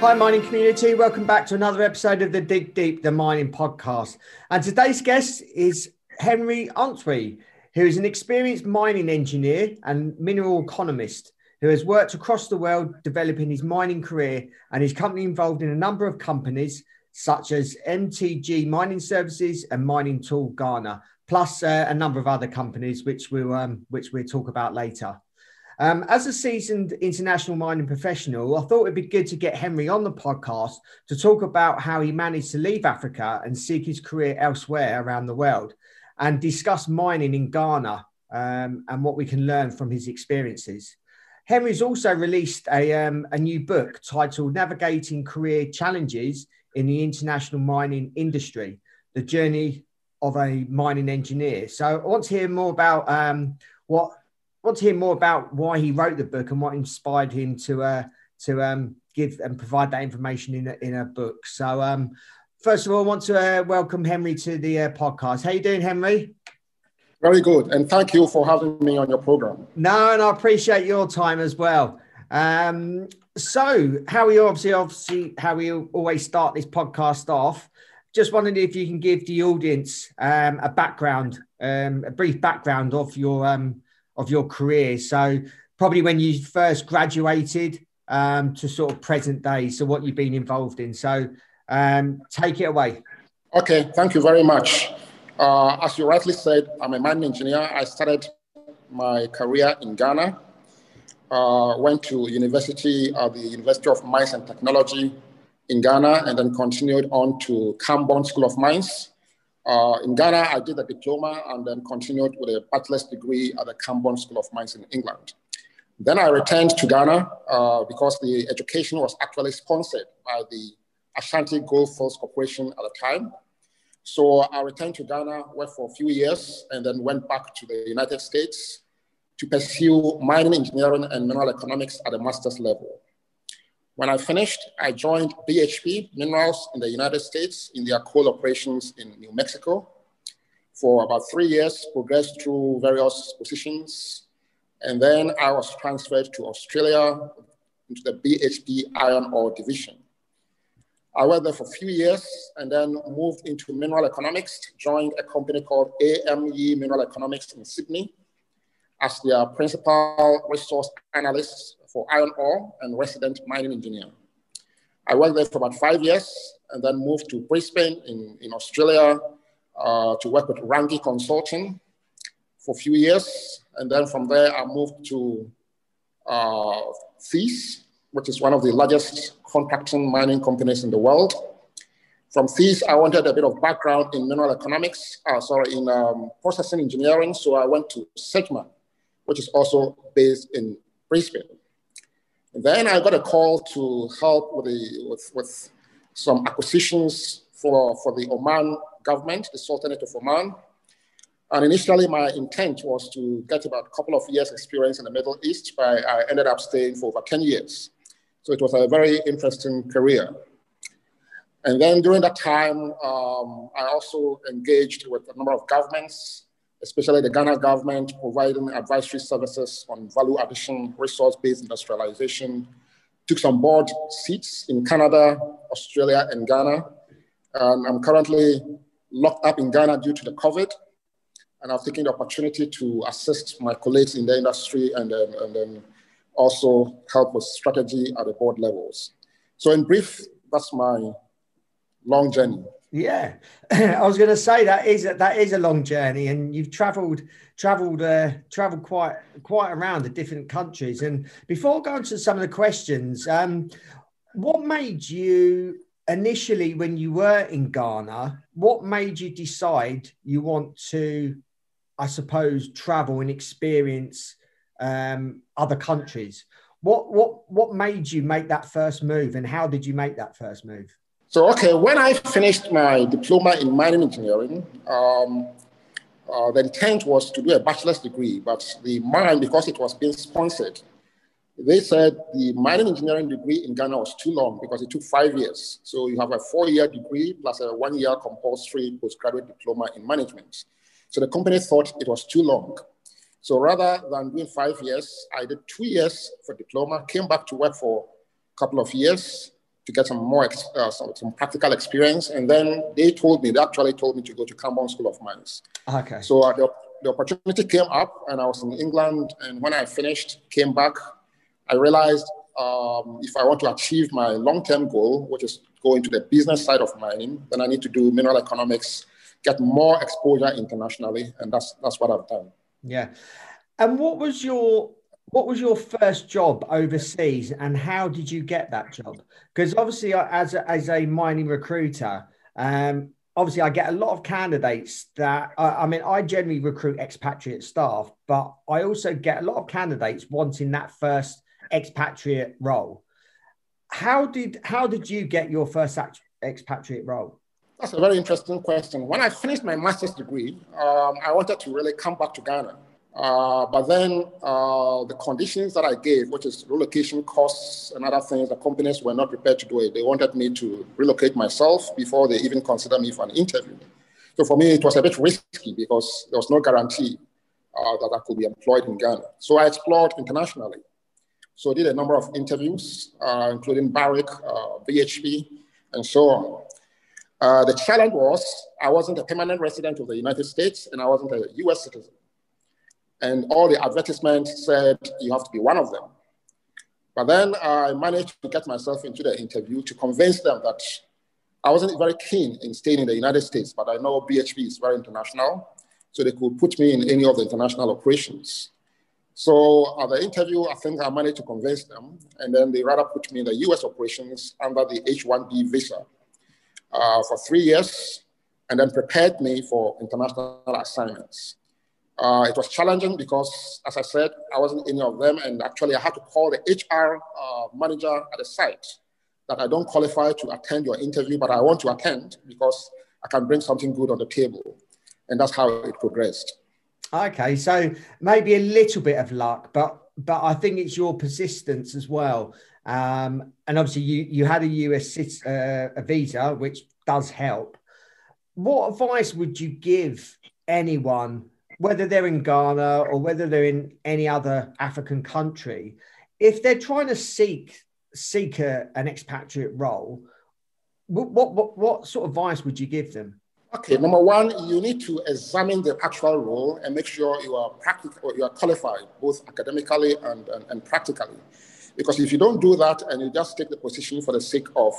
Hi, mining community. Welcome back to another episode of the Dig Deep, the mining podcast. And today's guest is Henry Antwi, who is an experienced mining engineer and mineral economist who has worked across the world developing his mining career and his company involved in a number of companies such as MTG Mining Services and Mining Tool Ghana, plus uh, a number of other companies which we'll um, which we'll talk about later. Um, as a seasoned international mining professional, I thought it'd be good to get Henry on the podcast to talk about how he managed to leave Africa and seek his career elsewhere around the world and discuss mining in Ghana um, and what we can learn from his experiences. Henry's also released a, um, a new book titled Navigating Career Challenges in the International Mining Industry The Journey of a Mining Engineer. So I want to hear more about um, what want to hear more about why he wrote the book and what inspired him to uh, to um, give and provide that information in a, in a book. So, um, first of all, I want to uh, welcome Henry to the uh, podcast. How you doing, Henry? Very good, and thank you for having me on your program. No, and I appreciate your time as well. Um, so, how we obviously, obviously, how we always start this podcast off. Just wondering if you can give the audience um, a background, um, a brief background of your um, of your career. So probably when you first graduated um, to sort of present day. So what you've been involved in. So um, take it away. Okay, thank you very much. Uh, as you rightly said, I'm a mining engineer. I started my career in Ghana. Uh, went to university at the University of Mines and Technology in Ghana, and then continued on to Camborne School of Mines uh, in Ghana, I did a diploma and then continued with a bachelor's degree at the Camborne School of Mines in England. Then I returned to Ghana uh, because the education was actually sponsored by the Ashanti Goldfields Corporation at the time. So I returned to Ghana, worked for a few years, and then went back to the United States to pursue mining engineering and mineral economics at the master's level. When I finished, I joined BHP Minerals in the United States in their coal operations in New Mexico. For about three years, progressed through various positions. And then I was transferred to Australia into the BHP Iron Ore Division. I worked there for a few years and then moved into mineral economics, joined a company called AME Mineral Economics in Sydney as their principal resource analyst for iron ore and resident mining engineer. I worked there for about five years and then moved to Brisbane in, in Australia uh, to work with Runge Consulting for a few years. And then from there, I moved to uh, Thiess, which is one of the largest contracting mining companies in the world. From Thiess, I wanted a bit of background in mineral economics, uh, sorry, in um, processing engineering. So I went to Sedgman, which is also based in Brisbane. Then I got a call to help with, the, with, with some acquisitions for, for the Oman government, the Sultanate of Oman. And initially, my intent was to get about a couple of years' experience in the Middle East, but I ended up staying for over 10 years. So it was a very interesting career. And then during that time, um, I also engaged with a number of governments, especially the Ghana government, providing advisory services on value addition, resource-based industrialization. Took some board seats in Canada, Australia, and Ghana. And I'm currently locked up in Ghana due to the COVID. And I've taken the opportunity to assist my colleagues in the industry and and then also help with strategy at the board levels. So in brief, that's my long journey. Yeah, I was going to say that is a, that is a long journey, and you've travelled travelled uh, travelled quite quite around the different countries. And before going to some of the questions, um, what made you initially when you were in Ghana? What made you decide you want to, I suppose, travel and experience um, other countries? What what what made you make that first move, and how did you make that first move? So, okay, when I finished my diploma in mining engineering, um, uh, the intent was to do a bachelor's degree, but the mine, because it was being sponsored, they said the mining engineering degree in Ghana was too long because it took five years. So you have a four-year degree plus a one-year compulsory postgraduate diploma in management. So the company thought it was too long. So rather than doing five years, I did two years for diploma, came back to work for a couple of years to get some more uh, some, some, practical experience, and then they told me, they actually told me to go to Camborne School of Mines. Okay. So uh, the, the opportunity came up, and I was in England, and when I finished, came back, I realized um, if I want to achieve my long-term goal, which is go into the business side of mining, then I need to do mineral economics, get more exposure internationally, and that's that's what I've done. Yeah. And what was your what was your first job overseas, and how did you get that job? Because obviously, as a, as a mining recruiter, um, obviously I get a lot of candidates that I mean I generally recruit expatriate staff, but I also get a lot of candidates wanting that first expatriate role. How did how did you get your first expatriate role? That's a very interesting question. When I finished my master's degree, um, I wanted to really come back to Ghana. Uh, but then uh, the conditions that I gave, which is relocation costs and other things, the companies were not prepared to do it. They wanted me to relocate myself before they even consider me for an interview. So for me, it was a bit risky because there was no guarantee uh, that I could be employed in Ghana. So I explored internationally. So I did a number of interviews, uh, including Barrick, uh, BHP, and so on. Uh, the challenge was I wasn't a permanent resident of the United States and I wasn't a US citizen. And all the advertisements said you have to be one of them. But then I managed to get myself into the interview to convince them that I wasn't very keen in staying in the United States, but I know BHP is very international, so they could put me in any of the international operations. So at the interview, I think I managed to convince them, and then they rather put me in the US operations under the H-1B visa uh, for three years, and then prepared me for international assignments. Uh, it was challenging because, as I said, I wasn't any of them, and actually I had to call the HR uh, manager at the site that I don't qualify to attend your interview, but I want to attend because I can bring something good on the table. And that's how it progressed. Okay, so maybe a little bit of luck, but but I think it's your persistence as well. Um, and obviously, you you had a US uh, a visa, which does help. What advice would you give anyone, whether they're in Ghana or whether they're in any other African country, if they're trying to seek seek a, an expatriate role? What, what what sort of advice would you give them? Okay, number one, you need to examine the actual role and make sure you are practical, you are qualified both academically and, and, and, practically. Because if you don't do that and you just take the position for the sake of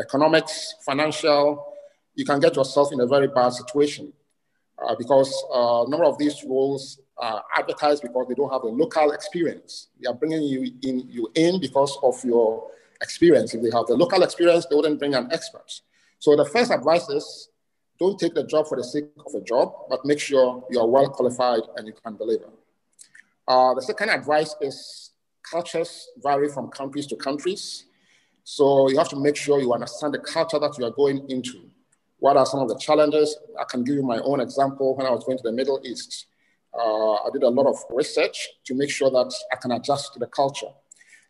economics, financial, you can get yourself in a very bad situation. Uh, because uh, a number of these roles are advertised because they don't have a local experience. They are bringing you in, you in because of your experience. If they have the local experience, they wouldn't bring an expert. So the first advice is don't take the job for the sake of a job, but make sure you are well qualified and you can deliver. Uh, the second advice is cultures vary from countries to countries. So you have to make sure you understand the culture that you are going into. What are some of the challenges? I can give you my own example. When I was going to the Middle East, uh, I did a lot of research to make sure that I can adjust to the culture.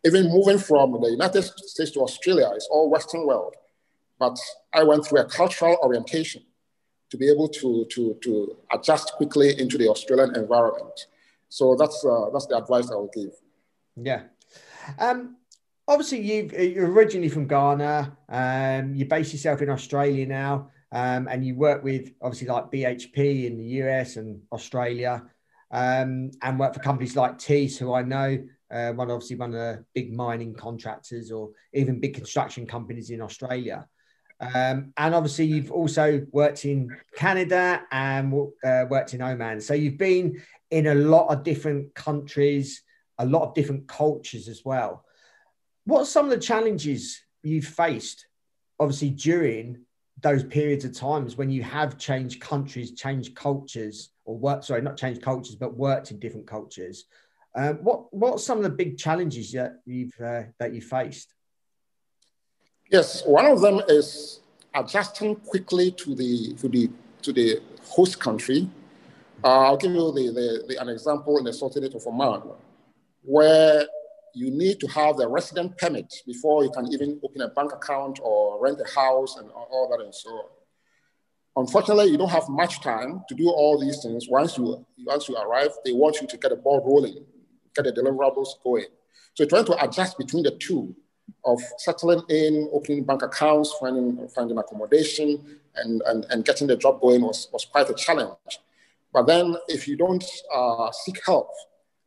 Even moving from the United States to Australia is all Western world, but I went through a cultural orientation to be able to, to, to adjust quickly into the Australian environment. So that's, uh, that's the advice I will give. Yeah. Um, obviously, you you're originally from Ghana. Um, you base yourself in Australia now, um, and you work with obviously like BHP in the US and Australia, um, and work for companies like Thiess, who I know. Uh, one obviously one of the big mining contractors or even big construction companies in Australia. Um, and obviously, you've also worked in Canada and uh, worked in Oman. So you've been in a lot of different countries, a lot of different cultures as well. What are some of the challenges you've faced, obviously, during those periods of times when you have changed countries, changed cultures, or worked, sorry, not changed cultures, but worked in different cultures? Um, what what are some of the big challenges that you've uh, that you faced? Yes, one of them is adjusting quickly to the to the to the host country. Uh, I'll give you the, the, the, an example in the Sultanate of Oman, where you need to have the resident permit before you can even open a bank account or rent a house and all that and so on. Unfortunately, you don't have much time to do all these things. Once you once you arrive, they want you to get a ball rolling, get the deliverables going. So trying to adjust between the two of settling in, opening bank accounts, finding finding accommodation, and, and, and getting the job going was, was quite a challenge. But then if you don't uh, seek help,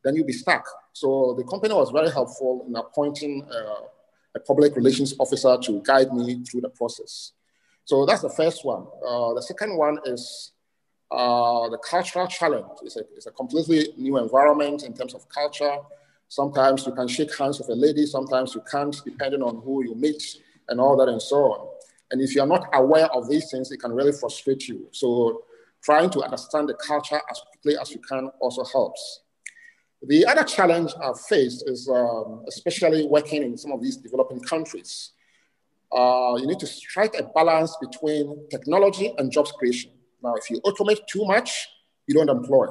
then you'll be stuck. So the company was very helpful in appointing uh, a public relations officer to guide me through the process. So that's the first one. Uh, the second one is uh, the cultural challenge. It's a, it's a completely new environment in terms of culture. Sometimes you can shake hands with a lady, sometimes you can't, depending on who you meet and all that and so on. And if you're not aware of these things, it can really frustrate you. So trying to understand the culture as quickly as you can also helps. The other challenge I've faced is um, especially working in some of these developing countries. Uh, you need to strike a balance between technology and jobs creation. Now, if you automate too much, you don't employ.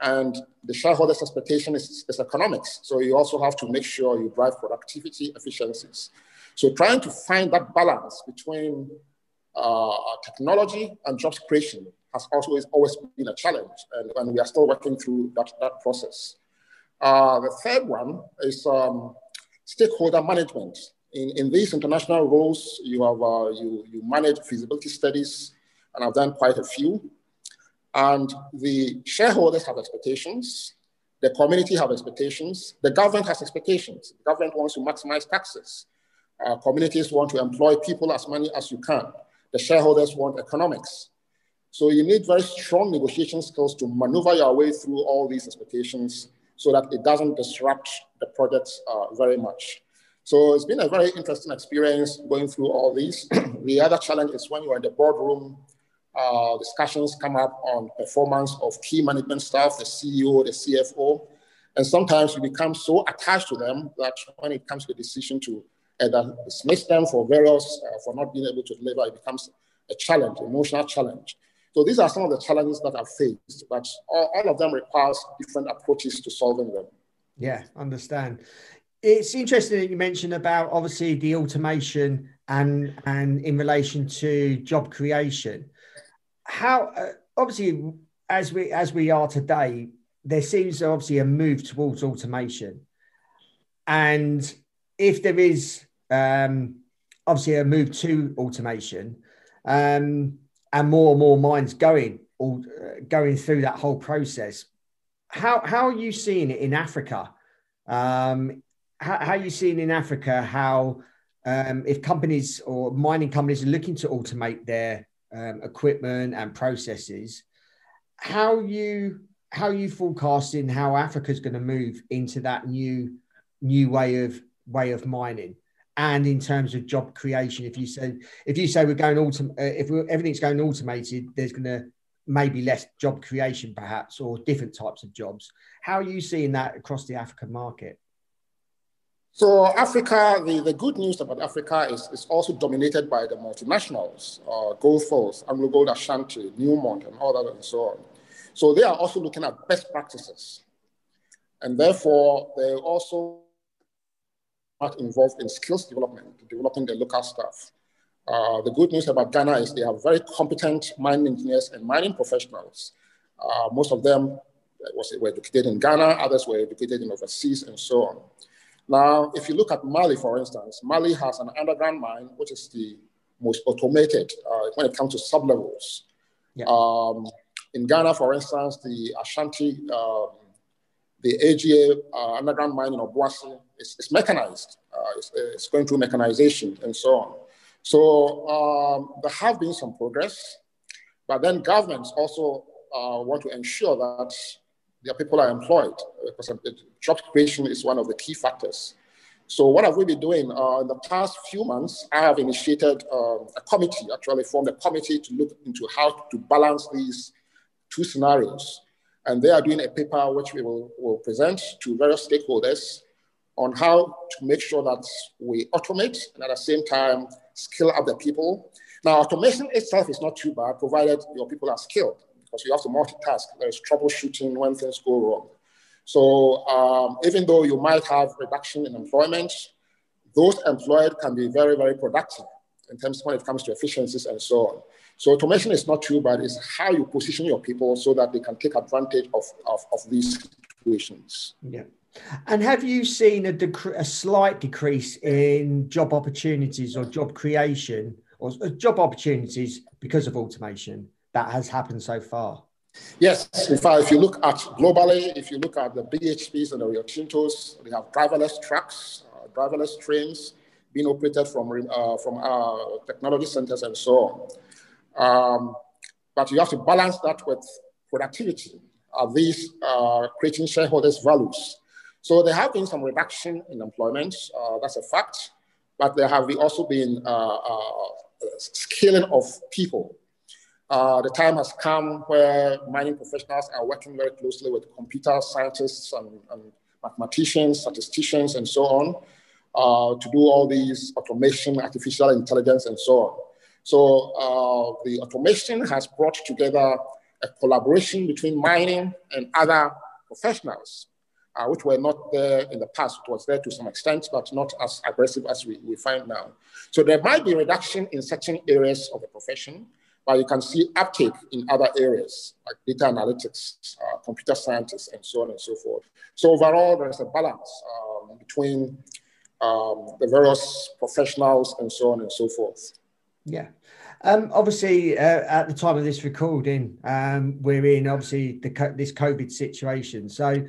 And the shareholders' expectation is, is economics. So you also have to make sure you drive productivity efficiencies. So trying to find that balance between uh, technology and jobs creation has always, always been a challenge, and, and we are still working through that, that process. Uh, the third one is um, stakeholder management. In, in these international roles, you, have, uh, you, you manage feasibility studies, and I've done quite a few. And the shareholders have expectations, the community have expectations, the government has expectations. The government wants to maximize taxes. Uh, communities want to employ people as many as you can. The shareholders want economics. So you need very strong negotiation skills to maneuver your way through all these expectations so that it doesn't disrupt the projects uh, very much. So it's been a very interesting experience going through all these. the other challenge is when you're in the boardroom, uh, discussions come up on performance of key management staff, the CEO, the CFO, and sometimes you become so attached to them that when it comes to the decision to either dismiss them for various, uh, for not being able to deliver, it becomes a challenge, emotional challenge. So these are some of the challenges that I've faced, but all, all of them requires different approaches to solving them. Yeah, understand. It's interesting that you mentioned about obviously the automation and and in relation to job creation. How uh, obviously as we as we are today, there seems obviously a move towards automation, and if there is um, obviously a move to automation, um, and more and more minds going all, uh, going through that whole process. How how are you seeing it in Africa? Um, how, how, are you seeing in Africa how um, if companies or mining companies are looking to automate their um, equipment and processes, how you how you forecasting how Africa is going to move into that new new way of way of mining? And in terms of job creation if you say if you say we're going autom- uh, if everything's going automated there's going to maybe less job creation perhaps or different types of jobs. How are you seeing that across the african market? So africa the, the good news about africa is, is also dominated by the multinationals uh, goldfields AngloGold Ashanti newmont and all that and so on. So they are also looking at best practices. And therefore they also involved in skills development, developing the local staff. Uh, the good news about Ghana is they have very competent mining engineers and mining professionals. Uh, most of them was, were educated in Ghana, others were educated in overseas, and so on. Now, if you look at Mali, for instance, Mali has an underground mine, which is the most automated uh, when it comes to sublevels. Yeah. Um, in Ghana, for instance, the Ashanti um, the AGA uh, underground mine in Obuasi is, is mechanized. Uh, it's, it's, going through mechanization and so on. So um, there have been some progress, but then governments also uh, want to ensure that their people are employed because job creation is one of the key factors. So what have we been doing? Uh, in the past few months, I have initiated um, a committee, actually formed a committee to look into how to balance these two scenarios And they are doing a paper which we will, will present to various stakeholders on how to make sure that we automate and at the same time skill up the people. Now, automation itself is not too bad, provided your people are skilled, because you have to multitask. There's troubleshooting when things go wrong. So um, even though you might have reduction in employment, those employed can be very, very productive in terms when it comes to efficiencies and so on. So automation is not too bad. It's how you position your people so that they can take advantage of, of, of these situations. Yeah. And have you seen a, dec- a slight decrease in job opportunities or job creation or uh, job opportunities because of automation that has happened so far? Yes, in fact, if you look at globally, if you look at the BHPs and the Rio Tintos, they have driverless trucks, uh, driverless trains being operated from, uh, from our technology centers and so on. Um, but you have to balance that with productivity. Are these uh, creating shareholders' values? So there have been some reduction in employment, uh, that's a fact, but there have also been uh, uh, scaling of people. Uh, the time has come where mining professionals are working very closely with computer scientists and, and mathematicians, statisticians, and so on uh, to do all these automation, artificial intelligence, and so on. So uh, the automation has brought together a collaboration between mining and other professionals uh, which were not there in the past. It was there to some extent, but not as aggressive as we, we find now. So there might be reduction in certain areas of the profession, but you can see uptake in other areas like data analytics, uh, computer scientists, and so on and so forth. So overall, there's a balance um, between um, the various professionals and so on and so forth. Yeah. Um, obviously, uh, at the time of this recording, um, we're in obviously the, this COVID situation. So,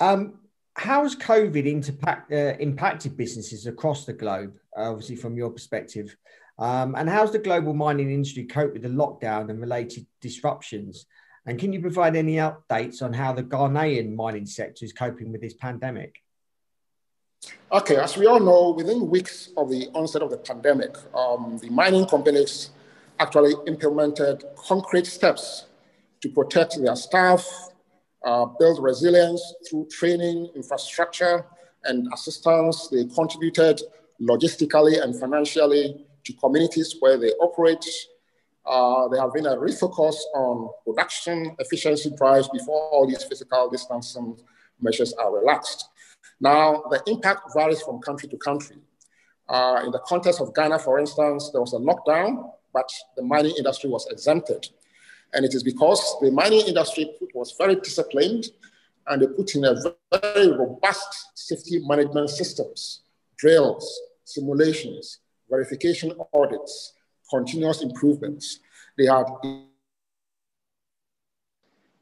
um, how has COVID impact, uh, impacted businesses across the globe, obviously from your perspective? Um, and how's the global mining industry cope with the lockdown and related disruptions? And can you provide any updates on how the Ghanaian mining sector is coping with this pandemic? Okay, as we all know, within weeks of the onset of the pandemic, um, the mining companies actually implemented concrete steps to protect their staff, uh, build resilience through training, infrastructure, and assistance. They contributed logistically and financially to communities where they operate. Uh, there have been a refocus on production efficiency drives before all these physical distancing measures are relaxed. Now, the impact varies from country to country. Uh, in the context of Ghana, for instance, there was a lockdown, but the mining industry was exempted. And it is because the mining industry was very disciplined and they put in a very robust safety management systems, drills, simulations, verification audits, continuous improvements. They had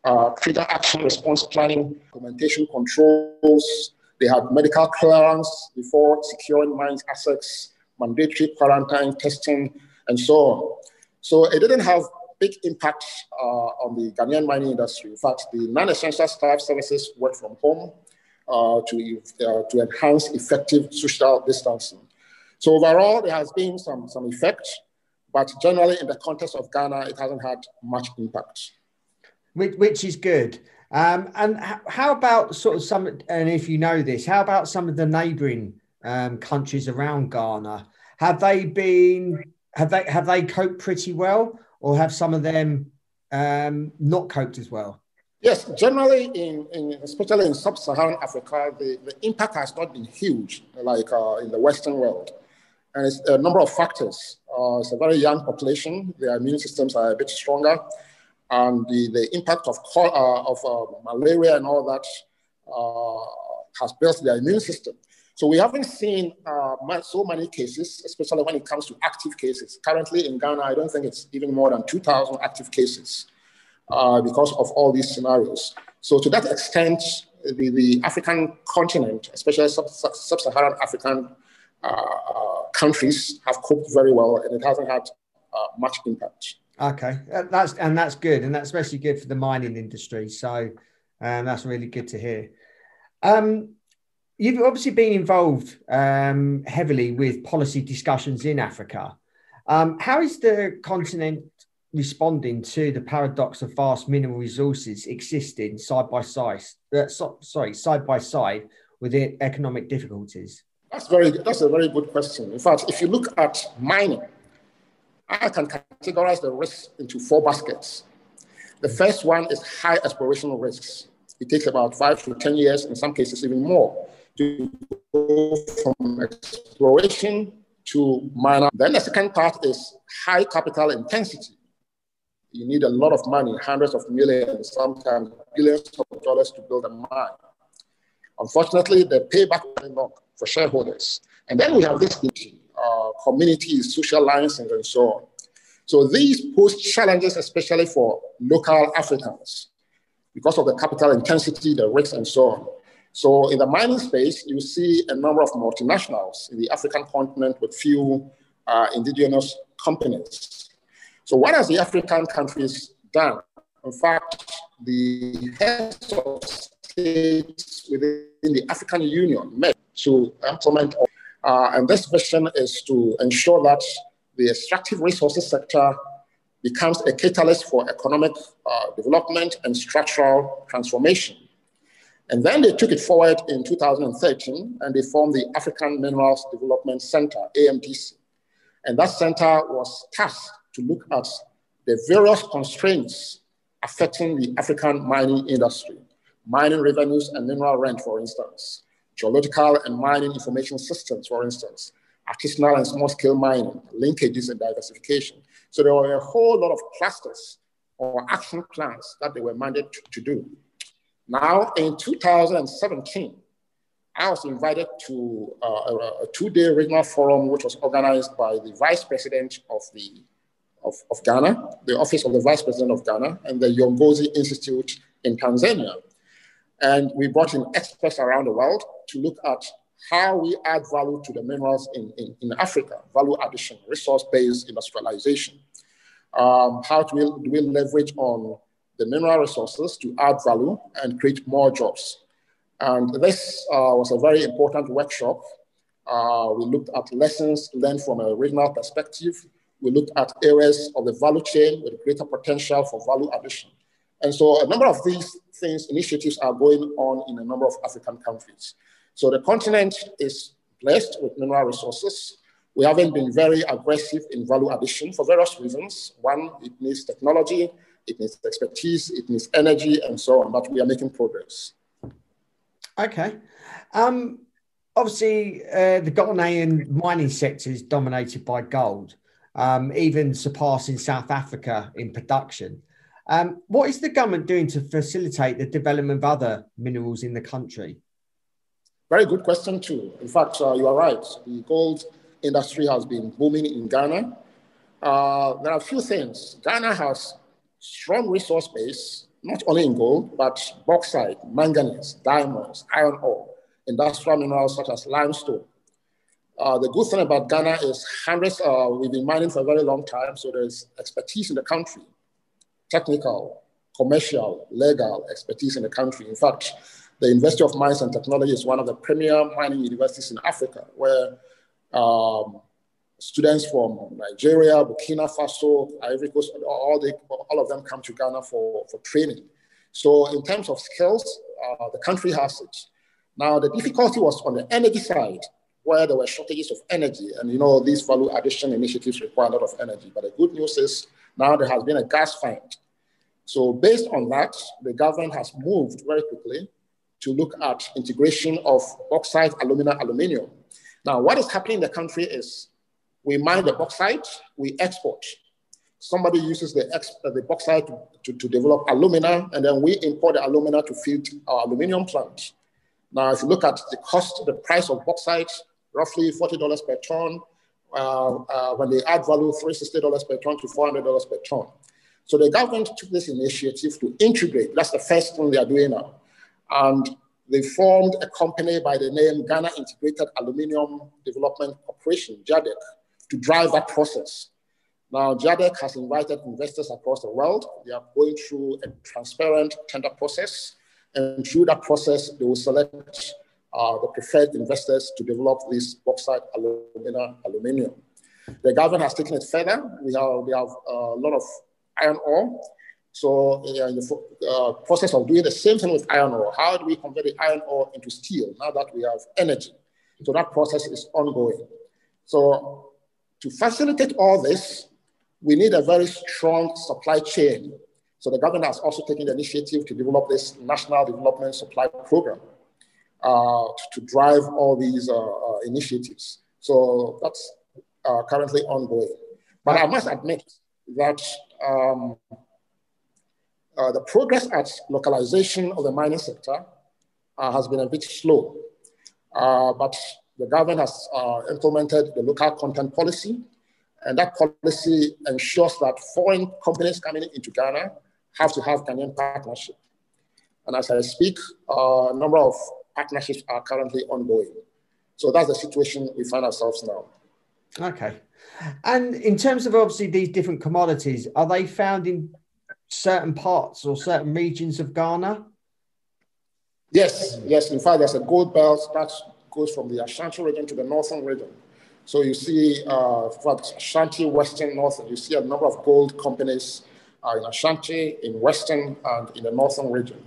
uh, trigger action response planning, documentation controls. They had medical clearance before securing mines assets, mandatory quarantine testing, and so on. So it didn't have big impact uh, on the Ghanaian mining industry. In fact, the non-essential staff services work from home uh, to, uh, to enhance effective social distancing. So overall, there has been some, some effect, but generally in the context of Ghana, it hasn't had much impact. Which, which is good. Um, and how about sort of some, and if you know this, how about some of the neighbouring um, countries around Ghana? Have they been, have they, have they coped pretty well? Or have some of them um, not coped as well? Yes, generally, in, in especially in sub-Saharan Africa, the, the impact has not been huge like uh, in the Western world, and it's a number of factors. Uh, it's a very young population; their immune systems are a bit stronger, and the, the impact of uh, of uh, malaria and all that uh, has built their immune system. So we haven't seen uh, so many cases, especially when it comes to active cases. Currently in Ghana, I don't think it's even more than 2,000 active cases uh, because of all these scenarios. So to that extent, the, the African continent, especially sub-Saharan African uh, uh, countries have coped very well and it hasn't had uh, much impact. Okay, that's and that's good, and that's especially good for the mining industry. So, um, that's really good to hear. Um, You've obviously been involved um, heavily with policy discussions in Africa. Um, how is the continent responding to the paradox of vast mineral resources existing side by side, uh, so, sorry, side by side with economic difficulties? That's very that's a very good question. In fact, if you look at mining, I can categorize the risks into four baskets. The first one is high exploration risks. It takes about five to 10 years, in some cases even more, to go from exploration to miner. Then the second part is high capital intensity. You need a lot of money, hundreds of millions, sometimes billions of dollars to build a mine. Unfortunately, the payback is long for shareholders. And then we have this uh, communities, social alliances, and so on. So these pose challenges, especially for local Africans, because of the capital intensity, the risks, and so on. So in the mining space, you see a number of multinationals in the African continent with few uh, indigenous companies. So what has the African countries done? In fact, the heads of states within the African Union met to implement, uh, and this vision is to ensure that the extractive resources sector becomes a catalyst for economic uh, development and structural transformation. And then they took it forward in 2013 and they formed the African Minerals Development Center, AMDC. And that center was tasked to look at the various constraints affecting the African mining industry, mining revenues and mineral rent, for instance, geological and mining information systems, for instance, artisanal and small scale mining, linkages and diversification. So there were a whole lot of clusters or action plans that they were mandated to, to do. Now, in 2017, I was invited to uh, a, a two-day regional forum, which was organized by the vice president of the of, of Ghana, the office of the vice president of Ghana, and the Uongozi Institute in Tanzania. And we brought in experts around the world to look at how we add value to the minerals in, in, in Africa, value addition, resource-based industrialization. Um, how do we, do we leverage on the mineral resources to add value and create more jobs? And this uh, was a very important workshop. Uh, we looked at lessons learned from a regional perspective. We looked at areas of the value chain with greater potential for value addition. And so a number of these things, initiatives are going on in a number of African countries. So the continent is blessed with mineral resources. We haven't been very aggressive in value addition for various reasons. One, it needs technology, it needs expertise, it needs energy, and so on, but we are making progress. Okay. Um, obviously, uh, the Ghanaian mining sector is dominated by gold, um, even surpassing South Africa in production. Um, what is the government doing to facilitate the development of other minerals in the country? Very good question, too. In fact, uh, you are right. The gold industry has been booming in Ghana. Uh, there are a few things. Ghana has strong resource base, not only in gold, but bauxite, manganese, diamonds, iron ore, industrial minerals such as limestone. Uh, the good thing about Ghana is hundreds, uh, we've been mining for a very long time, so there's expertise in the country technical, commercial, legal expertise in the country. In fact, the University of Mines and Technology is one of the premier mining universities in Africa, where um, students from Nigeria, Burkina Faso, Ivory Coast, all, the, all of them come to Ghana for, for training. So in terms of skills, uh, the country has it. Now, the difficulty was on the energy side, where there were shortages of energy. And you know, these value addition initiatives require a lot of energy. But the good news is now there has been a gas find. So based on that, the government has moved very quickly to look at integration of bauxite, alumina, aluminium. Now, what is happening in the country is we mine the bauxite, we export. Somebody uses the, uh, the bauxite to, to, to, develop alumina, and then we import the alumina to feed our aluminium plant. Now, if you look at the cost, the price of bauxite, roughly $40 per ton, uh, uh, when they add value, $360 per ton to $400 per ton. So the government took this initiative to integrate. That's the first thing they are doing now. And they formed a company by the name Ghana Integrated Aluminium Development Corporation, GIADEC, to drive that process. Now, GIADEC has invited investors across the world. They are going through a transparent tender process. And through that process, they will select uh, the preferred investors to develop this bauxite, alumina, aluminium. The government has taken it further. We have, we have a lot of iron ore. So uh, in the uh, process of doing the same thing with iron ore, how do we convert the iron ore into steel now that we have energy? So that process is ongoing. So to facilitate all this, we need a very strong supply chain. So the government has also taken the initiative to develop this National Development Supply Program uh, to drive all these uh, uh, initiatives. So that's uh, currently ongoing. But I must admit that um, uh, the progress at localization of the mining sector uh, has been a bit slow. but the government has uh, implemented the local content policy, and that policy ensures that foreign companies coming into Ghana have to have Ghanaian partnership. And as I speak, a number of partnerships are currently ongoing. So that's the situation we find ourselves now. Okay. And in terms of obviously these different commodities, are they found in certain parts or certain regions of Ghana? Yes, yes. In fact, there's a gold belt that goes from the Ashanti region to the northern region. So you see, uh, for Ashanti, Western, Northern, you see a number of gold companies uh, in Ashanti, in Western, and in the northern region.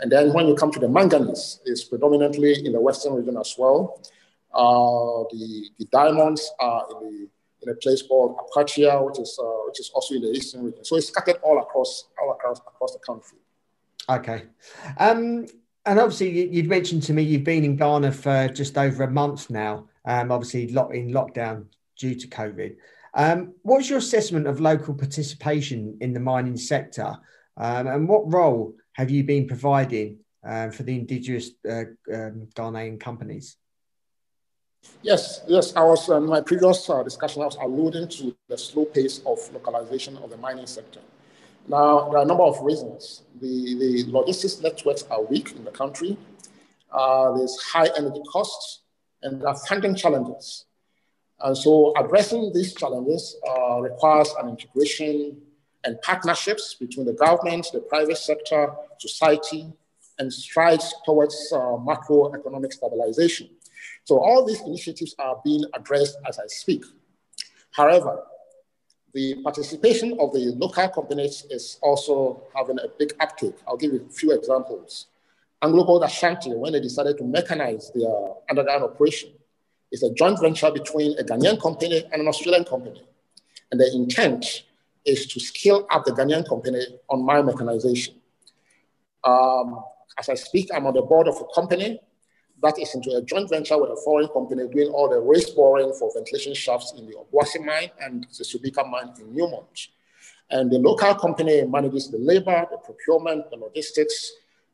And then when you come to the manganese, it's predominantly in the western region as well. Uh, the, the diamonds are in, the, in a place called Akwatia, which is, uh, which is also in the eastern region. So it's scattered all across, all across, across the country. Okay. Um, and obviously, you'd mentioned to me you've been in Ghana for just over a month now, um, obviously in lockdown due to COVID. Um, what's your assessment of local participation in the mining sector? Um, and what role have you been providing uh, for the indigenous uh, um, Ghanaian companies? Yes, yes. I was in my previous uh, discussion. I was alluding to the slow pace of localization of the mining sector. Now, there are a number of reasons. The, the logistics networks are weak in the country. Uh, there's high energy costs, and there are funding challenges. And so, addressing these challenges uh, requires an integration and partnerships between the government, the private sector, society, and strides towards uh, macroeconomic stabilization. So all these initiatives are being addressed as I speak. However, the participation of the local companies is also having a big uptake. I'll give you a few examples. AngloGold Ashanti, when they decided to mechanize their underground operation, is a joint venture between a Ghanaian company and an Australian company. And the intent is to scale up the Ghanaian company on mine mechanization. Um, as I speak, I'm on the board of a company that is into a joint venture with a foreign company doing all the raised boring for ventilation shafts in the Obuasi mine and the Subika mine in Newmont. And the local company manages the labor, the procurement, the logistics,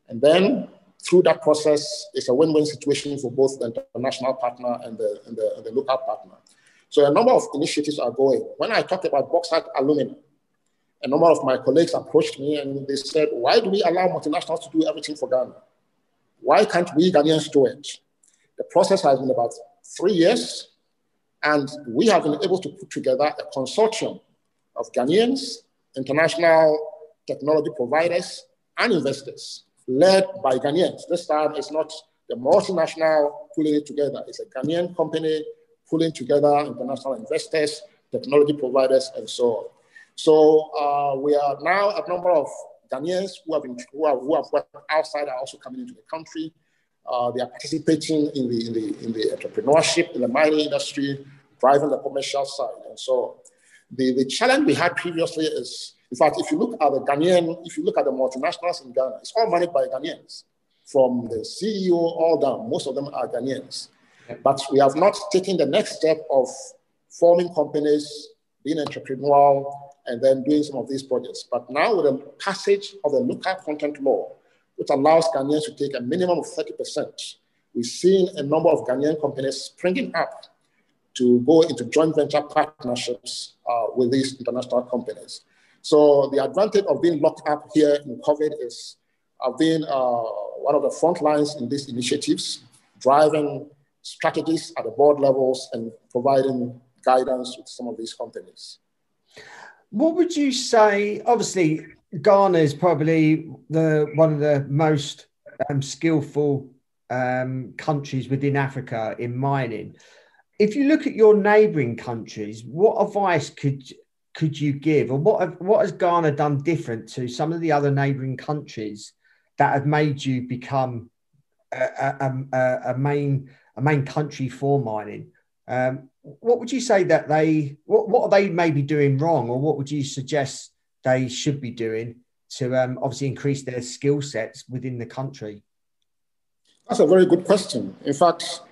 and then through that process, it's a win-win situation for both the international partner and the, and the, and the local partner. So a number of initiatives are going. When I talked about bauxite aluminum, a number of my colleagues approached me and they said, why do we allow multinationals to do everything for Ghana? Why can't we Ghanaians do it? The process has been about three years, and we have been able to put together a consortium of Ghanaians, international technology providers, and investors led by Ghanaians. This time it's not the multinational pulling it together, it's a Ghanaian company pulling together international investors, technology providers, and so on. So uh, we are now a number of Ghanaians who have, been, who, have, who have worked outside are also coming into the country. Uh, they are participating in the, in, the, in the entrepreneurship, in the mining industry, driving the commercial side. And so the, the challenge we had previously is, in fact, if you look at the Ghanaian, if you look at the multinationals in Ghana, it's all managed by Ghanaians. From the CEO all down, most of them are Ghanaians. But we have not taken the next step of forming companies, being entrepreneurial, and then doing some of these projects. But now with the passage of the local content law, which allows Ghanaians to take a minimum of 30%, we've seen a number of Ghanaian companies springing up to go into joint venture partnerships uh, with these international companies. So the advantage of being locked up here in COVID is I've been uh, one of the front lines in these initiatives, driving strategies at the board levels and providing guidance with some of these companies. What would you say? Obviously, Ghana is probably the one of the most um, skillful um, countries within Africa in mining. If you look at your neighbouring countries, what advice could could you give, or what what has Ghana done different to some of the other neighbouring countries that have made you become a, a, a, main a main country for mining? Um, what would you say that they what, what are they maybe doing wrong, or what would you suggest they should be doing to um, obviously increase their skill sets within the country? That's a very good question. In fact,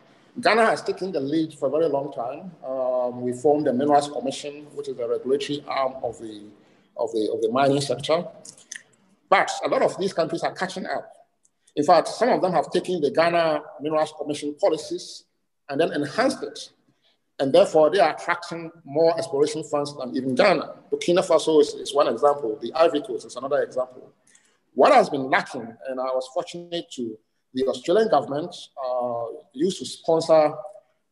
Ghana has taken the lead for a very long time. Um, we formed the Minerals Commission, which is the regulatory arm of the, of, the, of the mining sector. But a lot of these countries are catching up. In fact, some of them have taken the Ghana Minerals Commission policies and then enhanced it. And therefore, they are attracting more exploration funds than even Ghana. Burkina Faso is, is one example. The Ivory Coast is another example. What has been lacking, and I was fortunate to the Australian government uh, used to sponsor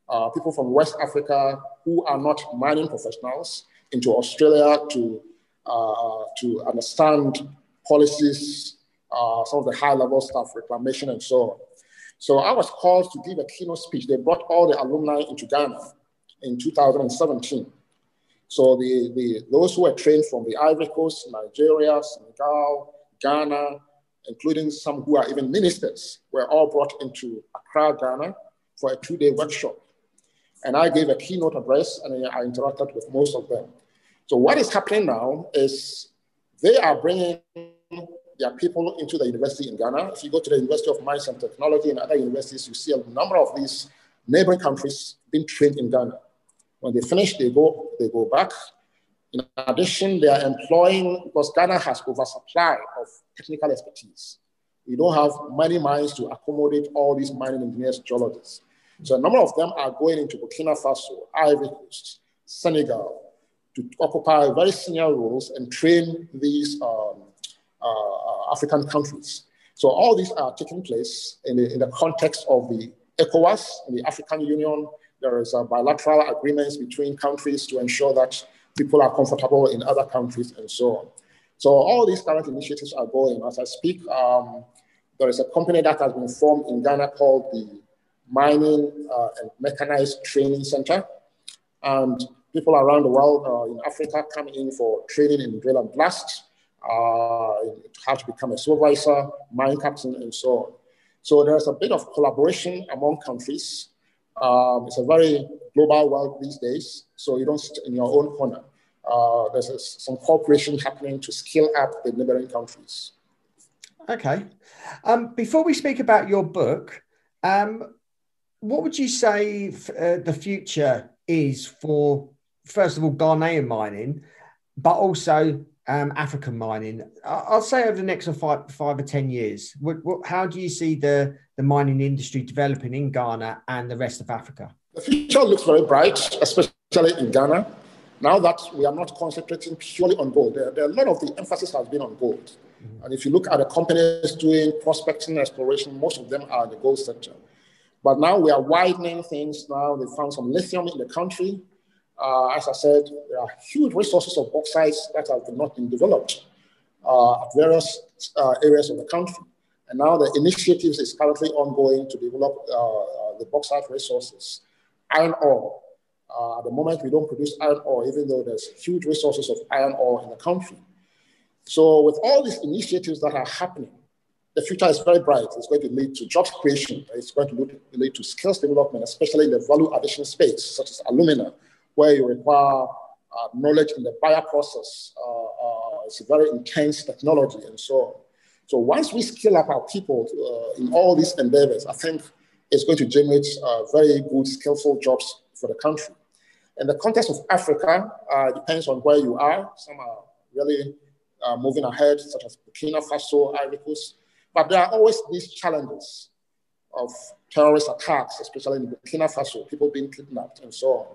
uh, people from West Africa who are not mining professionals into Australia to, uh, to understand policies, uh, some of the high level stuff, reclamation, and so on. So I was called to give a keynote speech. They brought all the alumni into Ghana in 2017. So the, the, those who were trained from the Ivory Coast, Nigeria, Senegal, Ghana, including some who are even ministers, were all brought into Accra, Ghana for a two day workshop. And I gave a keynote address and I interacted with most of them. So, what is happening now is they are bringing their people into the university in Ghana. If you go to the University of Mines and Technology and other universities, you see a number of these neighboring countries being trained in Ghana. When they finish, they go, they go back in addition, they are employing, because Ghana has oversupply of technical expertise. We don't have many mines to accommodate all these mining engineers, geologists. So a number of them are going into Burkina Faso, Ivory Coast, Senegal, to occupy very senior roles and train these um, uh, African countries. So all these are taking place in the, in the context of the ECOWAS the African Union. There is a bilateral agreements between countries to ensure that people are comfortable in other countries and so on. So all these current initiatives are going. As I speak, um, there is a company that has been formed in Ghana called the Mining uh, and Mechanized Training Center. And people around the world uh, in Africa come in for training in drill and blast, uh, how to become a supervisor, mine captain, and so on. So there's a bit of collaboration among countries. Um, it's a very global world these days, so you don't sit in your own corner. Uh, there's a, some cooperation happening to scale up the neighboring countries. Okay. Um, before we speak about your book, um, what would you say f- uh, the future is for, first of all, Ghanaian mining, but also um, African mining? I'll say over the next five, five or 10 years, what, what, how do you see the, the mining industry developing in Ghana and the rest of Africa? The future looks very bright, especially in Ghana. Now that we are not concentrating purely on gold, there, there a lot of the emphasis has been on gold. Mm-hmm. And if you look at the companies doing prospecting and exploration, most of them are in the gold sector. But now we are widening things. Now they found some lithium in the country. Uh, as I said, there are huge resources of bauxites that have not been developed uh, at various uh, areas of the country. And now the initiatives is currently ongoing to develop uh, uh, the bauxite resources iron ore. Uh, at the moment, we don't produce iron ore, even though there's huge resources of iron ore in the country. So with all these initiatives that are happening, the future is very bright. It's going to lead to job creation. It's going to lead to skills development, especially in the value addition space, such as alumina, where you require uh, knowledge in the Bayer process. Uh, uh, it's a very intense technology and so on. So once we scale up our people uh, in all these endeavors, I think it's going to generate uh, very good, skillful jobs for the country. In the context of Africa, uh, depends on where you are. Some are really uh, moving ahead, such as Burkina Faso, Ivory Coast. But there are always these challenges of terrorist attacks, especially in Burkina Faso, people being kidnapped and so on.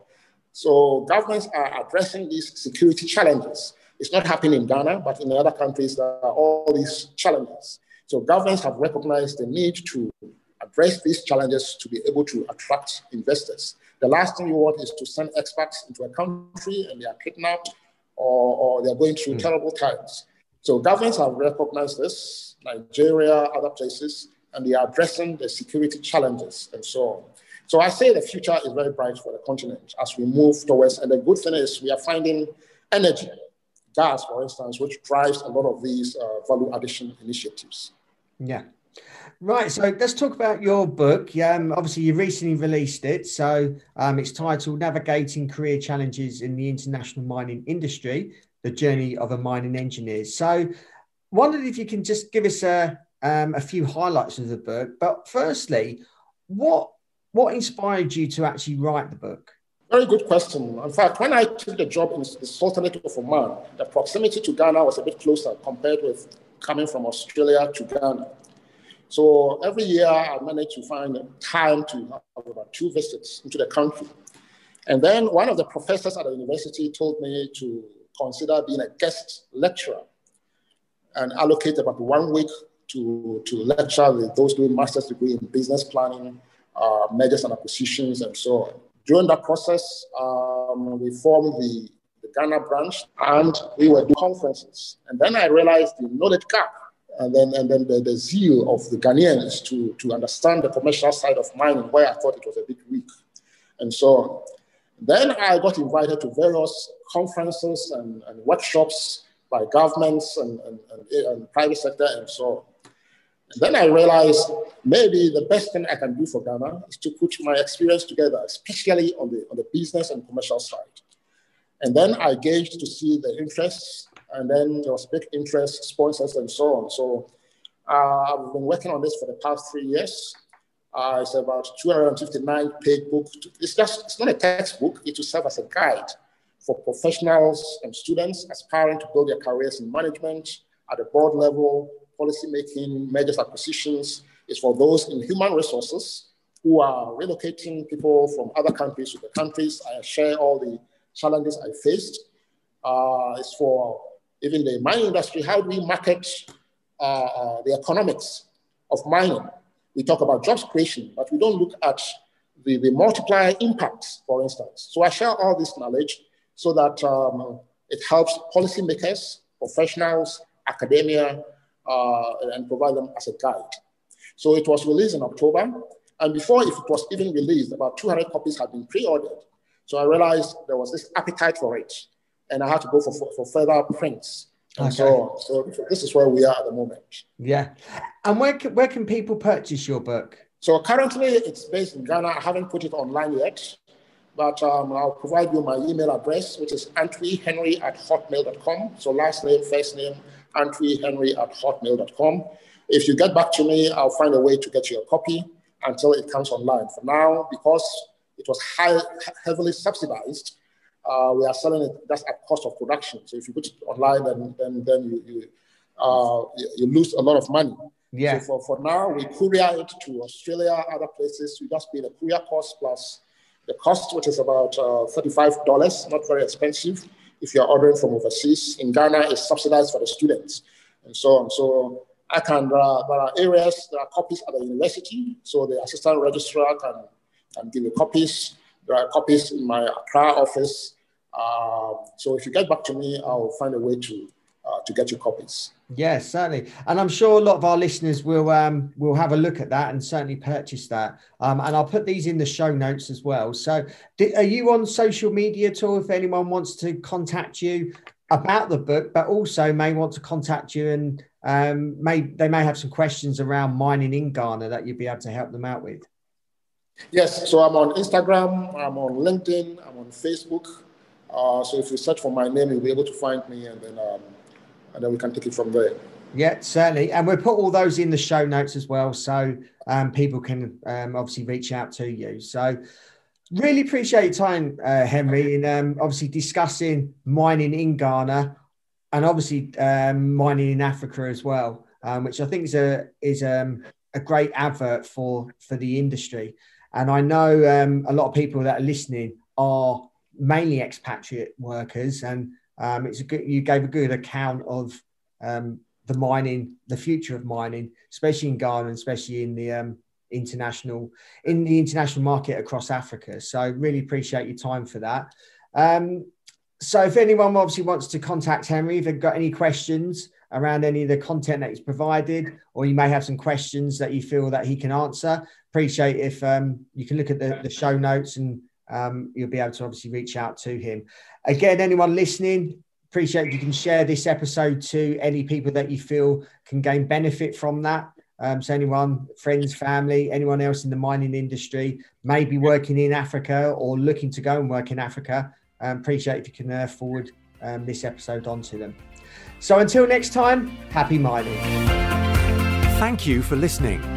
So governments are addressing these security challenges. It's not happening in Ghana, but in other countries, there are all these challenges. So governments have recognized the need to address these challenges to be able to attract investors. The last thing you want is to send experts into a country and they are kidnapped or, or they're going through mm. terrible times. So governments have recognized this, Nigeria, other places, and they are addressing the security challenges and so on. So I say the future is very bright for the continent as we move towards, and the good thing is we are finding energy, gas, for instance, which drives a lot of these uh, value addition initiatives. Yeah. Right, so let's talk about your book. Um, obviously, you recently released it. So um, it's titled Navigating Career Challenges in the International Mining Industry The Journey of a Mining Engineer. So, wondered if you can just give us a, um, a few highlights of the book. But firstly, what what inspired you to actually write the book? Very good question. In fact, when I took the job in the Sultanate of Oman, the proximity to Ghana was a bit closer compared with coming from Australia to Ghana. So every year I managed to find time to have about two visits into the country. And then one of the professors at the university told me to consider being a guest lecturer and allocate about one week to, to lecture with those doing master's degree in business planning, uh, mergers and acquisitions, and so on. During that process, um, we formed the, the Ghana branch and we were doing conferences. And then I realized the knowledge gap and then and then the, the zeal of the Ghanaians to, to understand the commercial side of mining, where I thought it was a bit weak, and so. Then I got invited to various conferences and, and workshops by governments and, and, and, and private sector and so on. Then I realized maybe the best thing I can do for Ghana is to put my experience together, especially on the, on the business and commercial side. And then I gauged to see the interests and then there was big interest, sponsors, and so on. So uh, I've been working on this for the past three years. Uh, it's about 259 page book. It's just it's not a textbook. It will serve as a guide for professionals and students aspiring to build their careers in management at the board level, policy making, mergers, acquisitions. is for those in human resources who are relocating people from other countries to the countries. I share all the challenges I faced. Uh, it's for even the mining industry, how do we market uh, uh, the economics of mining? We talk about jobs creation, but we don't look at the, the multiplier impacts, for instance. So I share all this knowledge so that um, it helps policymakers, professionals, academia, uh, and provide them as a guide. So it was released in October. And before if it was even released, about 200 copies had been pre-ordered. So I realized there was this appetite for it and I had to go for, for, for further prints. And okay. so, so this is where we are at the moment. Yeah. And where can, where can people purchase your book? So currently it's based in Ghana. I haven't put it online yet, but um, I'll provide you my email address, which is antwehenry at hotmail.com. So last name, first name, antwehenry at hotmail.com. If you get back to me, I'll find a way to get you a copy until it comes online. For now, because it was high, heavily subsidized, uh, we are selling it that's at cost of production. So if you put it online, then then then you you, uh, you lose a lot of money. Yeah. So for, for now, we courier it to Australia, other places. We just pay the courier cost plus the cost, which is about uh, $35, not very expensive. If you're ordering from overseas, in Ghana, it's subsidized for the students and so on. So I can, uh, there are areas, there are copies at the university. So the assistant registrar can, can give you copies. There are copies in my Accra office. Um, so if you get back to me, I'll find a way to uh, to get your copies. Yes, certainly, and I'm sure a lot of our listeners will um, will have a look at that and certainly purchase that. Um, and I'll put these in the show notes as well. So, are you on social media at all? If anyone wants to contact you about the book, but also may want to contact you and um, may they may have some questions around mining in Ghana that you'd be able to help them out with. Yes, so I'm on Instagram, I'm on LinkedIn, I'm on Facebook. Uh, so if you search for my name, you'll be able to find me, and then um, and then we can take it from there. Yeah, certainly, and we'll put all those in the show notes as well, so um, people can um, obviously reach out to you. So, really appreciate your time, uh, Henry, and um, obviously discussing mining in Ghana, and obviously um, mining in Africa as well, um, which I think is a is um, a great advert for for the industry. And I know a lot of people that are listening are mainly expatriate workers, and um, it's a good. You gave a good account of um, the mining, the future of mining, especially in Ghana, and especially in the um, international in the international market across Africa. So really appreciate your time for that. Um, so if anyone obviously wants to contact Henry, if they've got any questions around any of the content that he's provided, or you may have some questions that you feel that he can answer, appreciate if um, you can look at the, the show notes and um, you'll be able to obviously reach out to him. Again, anyone listening, appreciate if you can share this episode to any people that you feel can gain benefit from that. Um, so anyone, friends, family, anyone else in the mining industry, maybe working in Africa or looking to go and work in Africa, um, appreciate if you can uh, forward um, this episode onto them. So until next time, happy mining. Thank you for listening.